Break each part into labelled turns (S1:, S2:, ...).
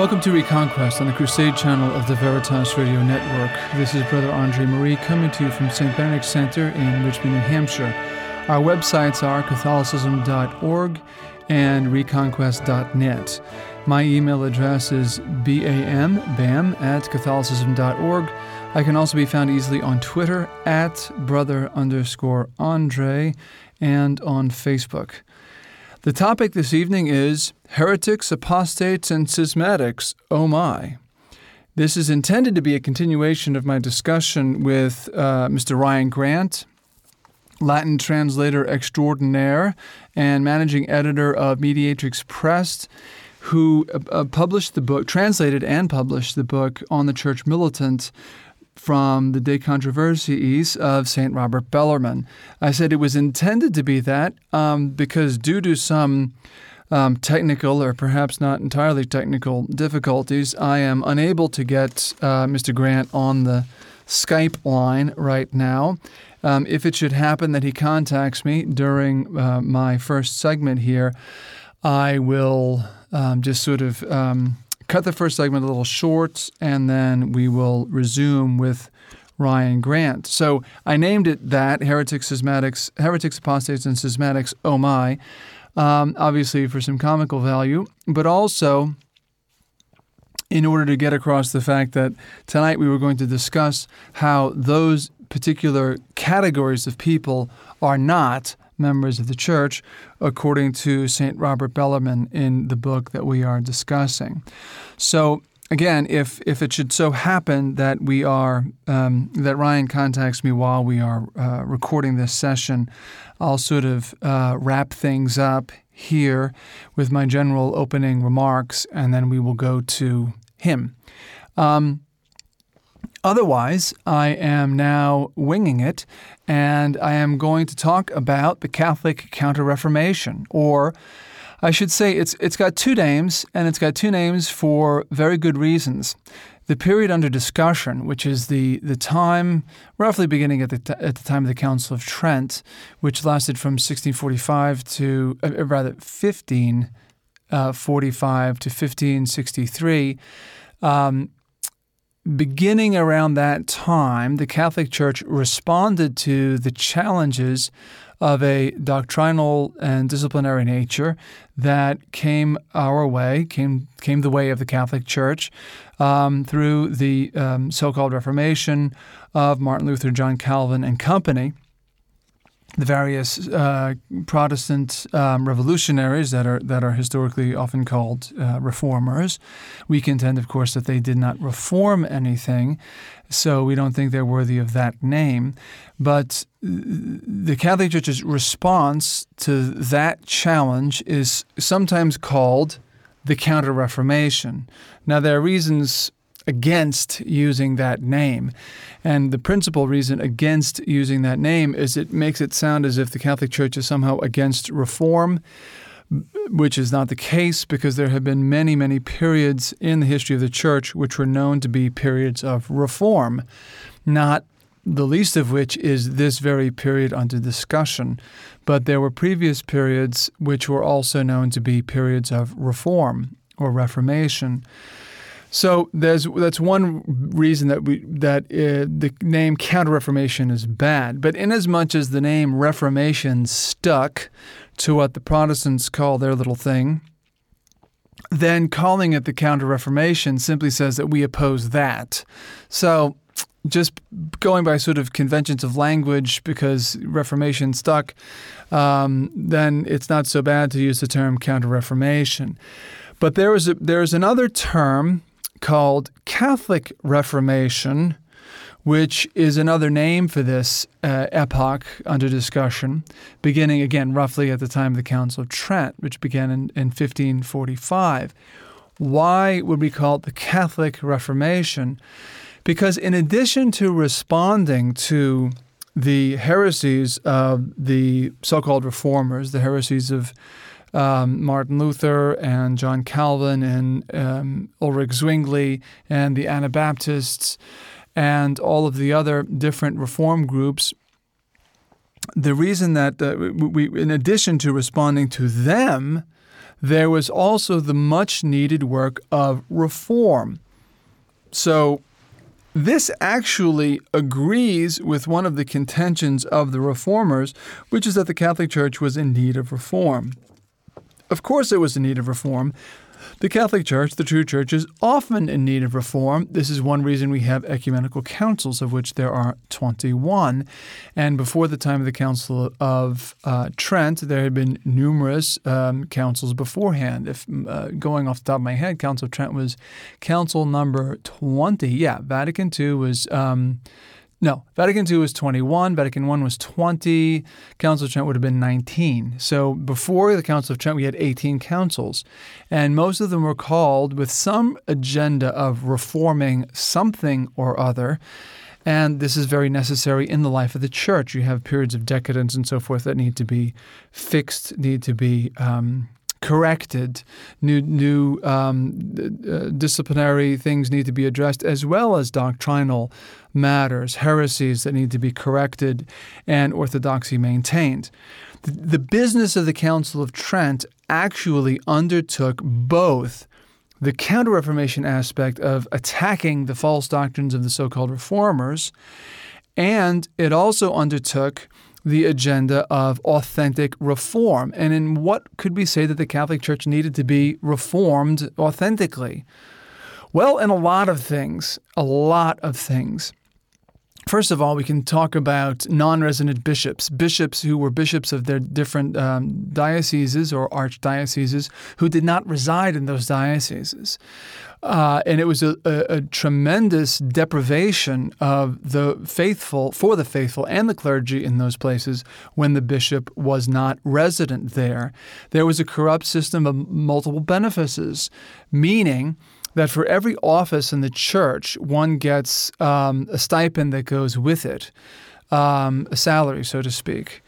S1: Welcome to Reconquest on the Crusade channel of the Veritas Radio Network. This is Brother Andre Marie coming to you from St. Benedict Center in Richmond, New Hampshire. Our websites are Catholicism.org and Reconquest.net. My email address is bam, bam at Catholicism.org. I can also be found easily on Twitter at brother underscore Andre and on Facebook. The topic this evening is Heretics, Apostates, and Schismatics, oh my. This is intended to be a continuation of my discussion with uh, Mr. Ryan Grant, Latin translator extraordinaire and managing editor of Mediatrix Press, who uh, uh, published the book, translated and published the book on the church militant from the De Controversiis of St. Robert Bellarmine. I said it was intended to be that um, because, due to some um, technical or perhaps not entirely technical difficulties, I am unable to get uh, Mr. Grant on the Skype line right now. Um, if it should happen that he contacts me during uh, my first segment here, I will um, just sort of um, cut the first segment a little short and then we will resume with Ryan Grant. So I named it that Heretics, Schismatics, Heretics, Apostates, and Schismatics, oh my um, obviously for some comical value, but also in order to get across the fact that tonight we were going to discuss how those particular categories of people are not members of the church, according to St. Robert Bellarmine in the book that we are discussing. So, again, if if it should so happen that we are um, that Ryan contacts me while we are uh, recording this session, I'll sort of uh, wrap things up here with my general opening remarks, and then we will go to him. Um, Otherwise, I am now winging it, and I am going to talk about the Catholic Counter Reformation, or I should say it's it's got two names, and it's got two names for very good reasons. The period under discussion, which is the, the time roughly beginning at the, t- at the time of the Council of Trent, which lasted from 1645 to, uh, uh rather, 1545 uh, to 1563, um, beginning around that time, the Catholic Church responded to the challenges of a doctrinal and disciplinary nature that came our way, came came the way of the Catholic Church um, through the um, so-called Reformation of Martin Luther, John Calvin, and company the various uh, Protestant um, revolutionaries that are that are historically often called uh, reformers. We contend, of course, that they did not reform anything, so we don't think they're worthy of that name. But the Catholic Church's response to that challenge is sometimes called the Counter Reformation. Now, there are reasons against using that name. And the principal reason against using that name is it makes it sound as if the Catholic Church is somehow against reform, which is not the case because there have been many, many periods in the history of the Church which were known to be periods of reform, not the least of which is this very period under discussion. But there were previous periods which were also known to be periods of reform or reformation. So there's that's one reason that we that uh, the name Counter Reformation is bad. But inasmuch as the name Reformation stuck to what the Protestants call their little thing, then calling it the Counter Reformation simply says that we oppose that. So just going by sort of conventions of language because Reformation stuck, um, then it's not so bad to use the term Counter Reformation. But there is a, there is another term called Catholic Reformation, which is another name for this uh, epoch under discussion, beginning again roughly at the time of the Council of Trent, which began in, in 1545. Why would we call it the Catholic Reformation? Because in addition to responding to the heresies of the so called reformers, the heresies of um, Martin Luther and John Calvin and um, Ulrich Zwingli and the Anabaptists and all of the other different reform groups. The reason that uh, we, in addition to responding to them, there was also the much needed work of reform. So, this actually agrees with one of the contentions of the reformers, which is that the Catholic Church was in need of reform. Of course, it was in need of reform. The Catholic Church, the true church, is often in need of reform. This is one reason we have ecumenical councils, of which there are 21. And before the time of the Council of uh, Trent, there had been numerous um, councils beforehand. If uh, going off the top of my head, Council of Trent was council number 20. Yeah, Vatican II was. Um, no, Vatican II was 21, Vatican I was 20, Council of Trent would have been 19. So before the Council of Trent, we had 18 councils, and most of them were called with some agenda of reforming something or other. And this is very necessary in the life of the church. You have periods of decadence and so forth that need to be fixed, need to be um, corrected. New new um, uh, disciplinary things need to be addressed, as well as doctrinal matters, heresies that need to be corrected, and orthodoxy maintained. The, the business of the Council of Trent actually undertook both the Counter Reformation aspect of attacking the false doctrines of the so called reformers, and it also undertook the agenda of authentic reform. And in what could we say that the Catholic Church needed to be reformed authentically? Well, in a lot of things, a lot of things. First of all, we can talk about non resident bishops, bishops who were bishops of their different um, dioceses or archdioceses who did not reside in those dioceses. Uh, and it was a, a, a, tremendous deprivation of the faithful, for the faithful and the clergy in those places when the bishop was not resident there. There was a corrupt system of multiple benefices, meaning that for every office in the church, one gets um, a stipend that goes with it, um, a salary, so to speak.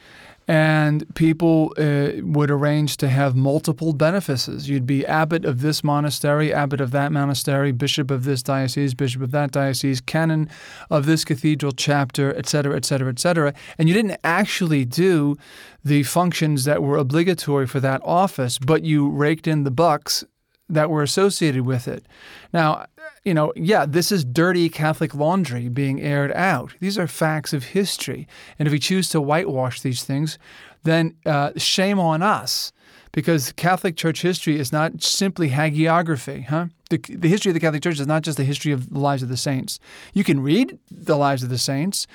S1: And people uh, would arrange to have multiple benefices. You'd be abbot of this monastery, abbot of that monastery, bishop of this diocese, bishop of that diocese, canon of this cathedral chapter, et cetera, et cetera, et cetera. And you didn't actually do the functions that were obligatory for that office, but you raked in the bucks that were associated with it. Now, you know, yeah, this is dirty Catholic laundry being aired out. These are facts of history. And if we choose to whitewash these things, then uh, shame on us because Catholic Church history is not simply hagiography, huh? The, the history of the Catholic Church is not just the history of the lives of the saints. You can read the lives of the saints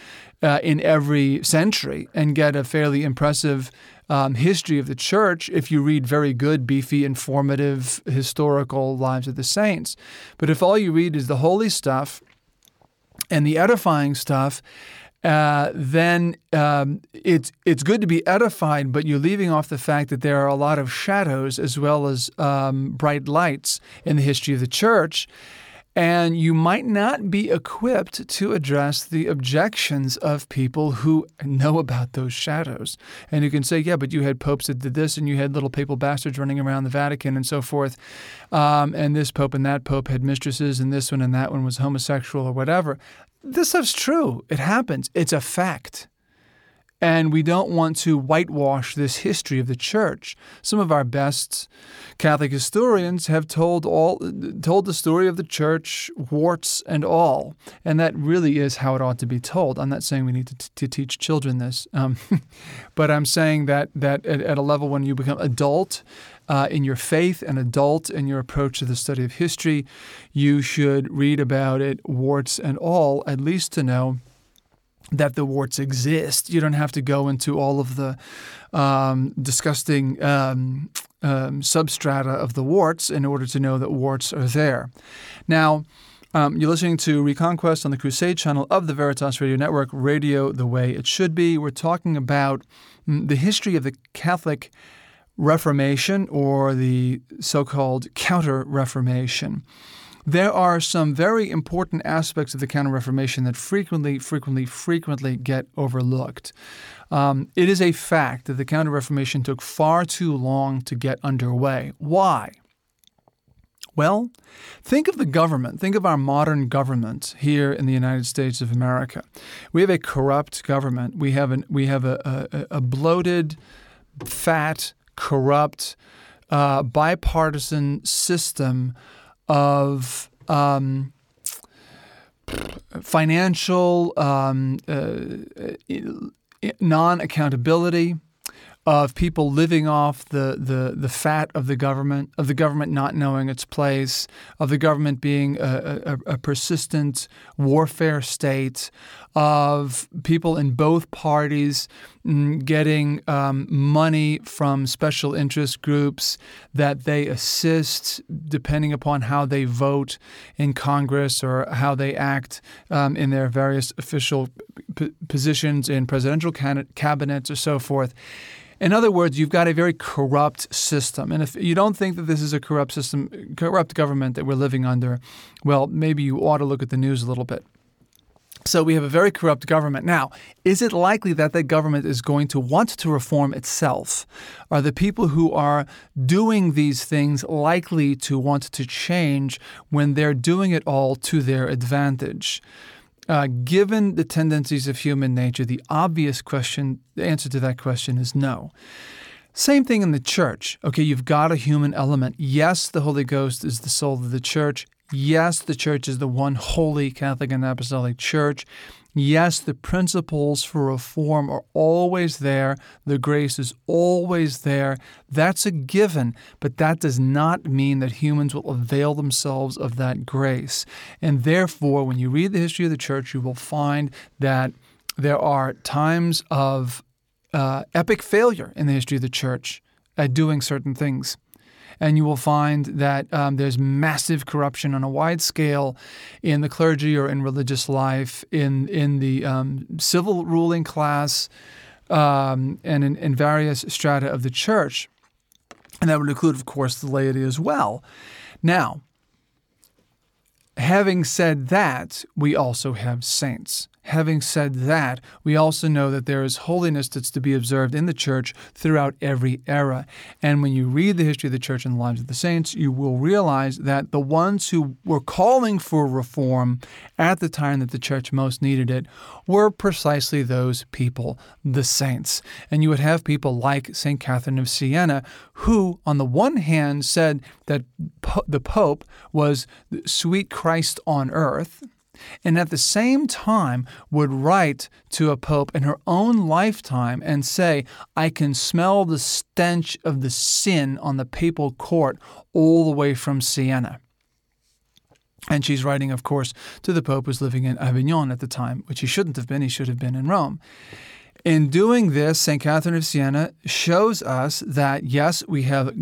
S1: uh, in every century and get a fairly impressive um, history of the church if you read very good, beefy, informative, historical lives of the saints. But if all you read is the holy stuff and the edifying stuff, uh, then um, it's it's good to be edified, but you're leaving off the fact that there are a lot of shadows as well as um, bright lights in the history of the church. And you might not be equipped to address the objections of people who know about those shadows. And you can say, yeah, but you had popes that did this, and you had little papal bastards running around the Vatican and so forth. Um, and this pope and that pope had mistresses, and this one and that one was homosexual or whatever. This stuff's true. It happens. It's a fact. And we don't want to whitewash this history of the church. Some of our best Catholic historians have told all told the story of the church, warts and all, and that really is how it ought to be told. I'm not saying we need to, t- to teach children this, um, but I'm saying that that at, at, a level when you become adult uh, in your faith, an adult in your approach to the study of history, you should read about it, warts and all, at least to know that the warts exist. You don't have to go into all of the um, disgusting um, um, substrata of the warts in order to know that warts are there. Now, um, you're listening to Reconquest on the Crusade channel of the Veritas Radio Network, radio the way it should be. We're talking about mm, the history of the Catholic Reformation or the so called Counter Reformation there are some very important aspects of the Counter Reformation that frequently, frequently, frequently get overlooked. Um, it is a fact that the Counter Reformation took far too long to get underway. Why? Well, think of the government. Think of our modern government here in the United States of America. We have a corrupt government. We have an we have a, a, a bloated, fat, corrupt, uh, bipartisan system of um, financial um, uh, non accountability, of people living off the, the, the fat of the government, of the government not knowing its place, of the government being a, a, a persistent warfare state, of people in both parties mm, getting um, money from special interest groups that they assist depending upon how they vote in Congress or how they act um, in their various official p- positions in presidential cabinets or so forth. In other words, you've got a very corrupt system. And if you don't think that this is a corrupt system, corrupt government that we're living under, well, maybe you ought to look at the news a little bit. So we have a very corrupt government. Now, is it likely that that government is going to want to reform itself? Are the people who are doing these things likely to want to change when they're doing it all to their advantage? Uh, given the tendencies of human nature, the obvious question, the answer to that question is no. Same thing in the church. Okay, you've got a human element. Yes, the Holy Ghost is the soul of the church. Yes, the church is the one holy Catholic and Apostolic Church. Yes, the principles for reform are always there. The grace is always there. That's a given, but that does not mean that humans will avail themselves of that grace. And therefore, when you read the history of the church, you will find that there are times of uh, epic failure in the history of the church at doing certain things and you will find that um, there's massive corruption on a wide scale in the clergy or in religious life, in in the um, civil ruling class, um, and in, in various strata of the church, and that would include, of course, the laity as well. Now, having said that, we also have saints. Having said that, we also know that there is holiness that's to be observed in the church throughout every era. And when you read the history of the church and the lives of the saints, you will realize that the ones who were calling for reform at the time that the church most needed it were precisely those people, the saints. And you would have people like St. Catherine of Siena, who, on the one hand, said that the Pope was the sweet Christ on earth and at the same time would write to a pope in her own lifetime and say, I can smell the stench of the sin on the papal court all the way from Siena. And she's writing, of course, to the Pope who's living in Avignon at the time, which he shouldn't have been. He should have been in Rome. In doing this, St. Catherine of Siena shows us that, yes, we have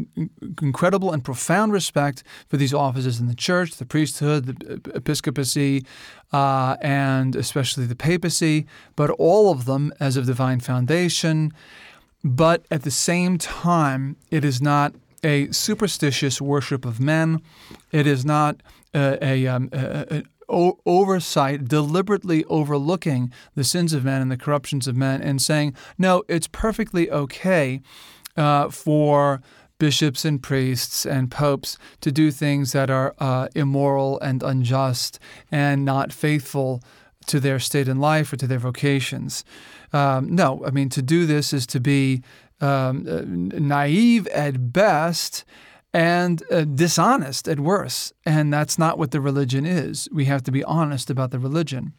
S1: incredible and profound respect for these offices in the church, the priesthood, the episcopacy, uh, and especially the papacy, but all of them as of divine foundation. But at the same time, it is not a superstitious worship of men. It is not uh, a, um, a, o- oversight, deliberately overlooking the sins of men and the corruptions of men, and saying, no, it's perfectly okay uh, for bishops and priests and popes to do things that are uh, immoral and unjust and not faithful to their state in life or to their vocations. Um, no, I mean, to do this is to be um, uh, naive at best and uh, dishonest at worst. And that's not what the religion is. We have to be honest about the religion.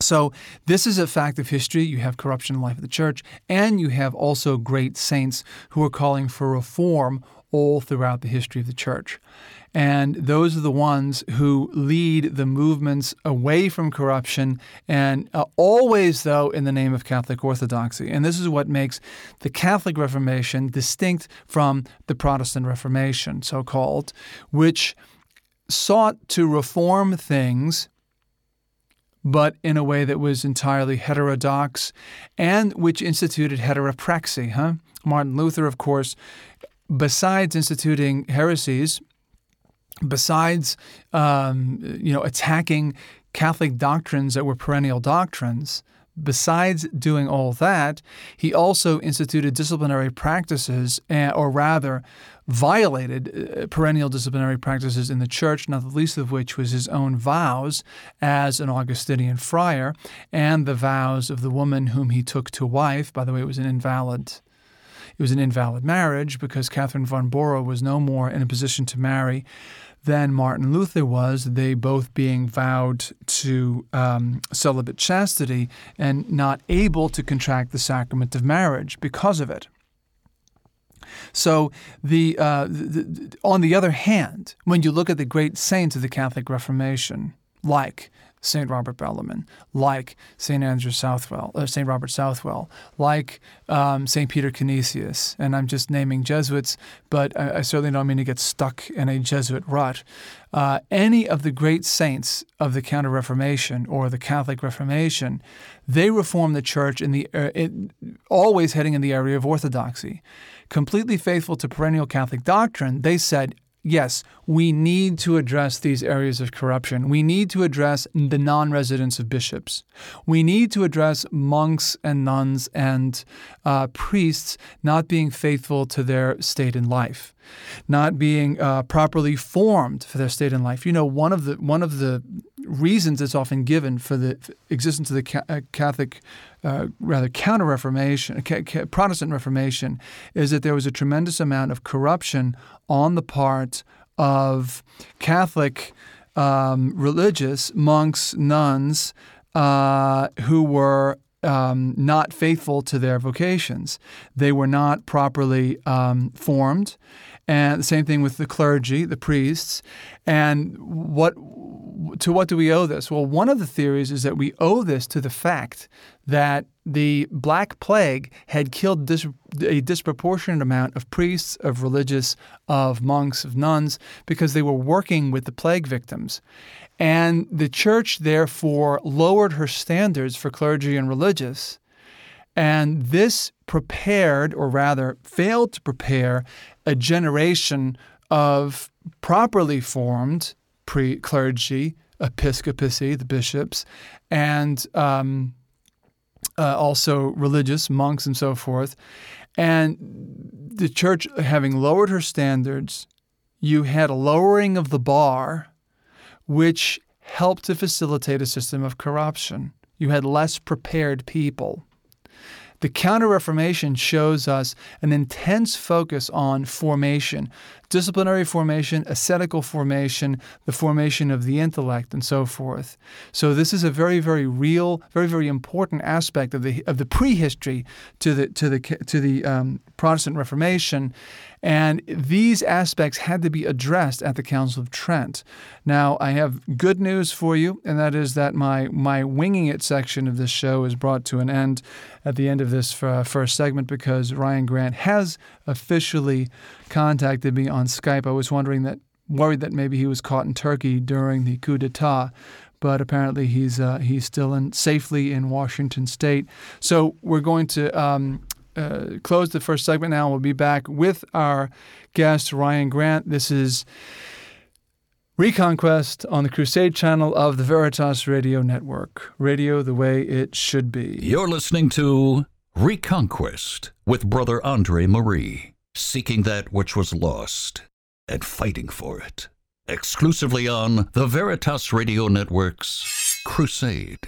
S1: So, this is a fact of history. You have corruption in the life of the church, and you have also great saints who are calling for reform all throughout the history of the church. And those are the ones who lead the movements away from corruption and uh, always, though, in the name of Catholic Orthodoxy. And this is what makes the Catholic Reformation distinct from the Protestant Reformation, so called, which sought to reform things but in a way that was entirely heterodox and which instituted heteropraxy. Huh? Martin Luther, of course, besides instituting heresies, besides um, you know attacking Catholic doctrines that were perennial doctrines, besides doing all that, he also instituted disciplinary practices, eh, or rather, violated uh, perennial disciplinary practices in the church, not the least of which was his own vows as an Augustinian friar and the vows of the woman whom he took to wife. By the way, it was an invalid it was an invalid marriage because Catherine von Bora was no more in a position to marry than Martin Luther was, they both being vowed to um, celibate chastity and not able to contract the sacrament of marriage because of it. So, the, uh, the, on the other hand, when you look at the great saints of the Catholic Reformation, like St. Robert Bellarmine, like St. Andrew Southwell, uh, St. Robert Southwell, like um, St. Peter Canisius, and I'm just naming Jesuits, but I, I, certainly don't mean to get stuck in a Jesuit rut. Uh, any of the great saints of the Counter Reformation or the Catholic Reformation, they reformed the church in the uh, in, always heading in the area of orthodoxy completely faithful to perennial Catholic doctrine, they said, yes, we need to address these areas of corruption. We need to address the non residence of bishops. We need to address monks and nuns and uh, priests not being faithful to their state in life, not being uh, properly formed for their state in life. You know, one of the one of the reasons that's often given for the existence of the uh, Catholic uh, rather counter Reformation, Protestant Reformation, is that there was a tremendous amount of corruption on the part of Catholic um, religious monks, nuns, uh, who were um, not faithful to their vocations. They were not properly um, formed. And the same thing with the clergy, the priests. And what to what do we owe this? Well, one of the theories is that we owe this to the fact that the Black Plague had killed dis- a disproportionate amount of priests, of religious, of monks, of nuns, because they were working with the plague victims. And the church, therefore, lowered her standards for clergy and religious. And this prepared, or rather failed to prepare, a generation of properly formed pre clergy, episcopacy, the bishops, and um, uh, also religious monks and so forth. And the church, having lowered her standards, you had a lowering of the bar, which helped to facilitate a system of corruption. You had less prepared people. The Counter Reformation shows us an intense focus on formation, disciplinary formation, ascetical formation, the formation of the intellect, and so forth. So this is a very, very real, very, very important aspect of the of the prehistory to the to the to the um, Protestant Reformation, and these aspects had to be addressed at the Council of Trent. Now, I have good news for you, and that is that my, my winging it section of this show is brought to an end at the end of this uh, first segment because Ryan Grant has officially contacted me on Skype. I was wondering that, worried that maybe he was caught in Turkey during the coup d'etat but apparently he's uh, he's still in safely in Washington State. So we're going to um, uh, close the first segment now. We'll be back with our guest, Ryan Grant. This is Reconquest on the Crusade channel of the Veritas Radio Network. Radio the way it should be.
S2: You're listening to Reconquest with Brother Andre Marie, seeking that which was lost and fighting for it. Exclusively on the Veritas Radio Network's Crusade.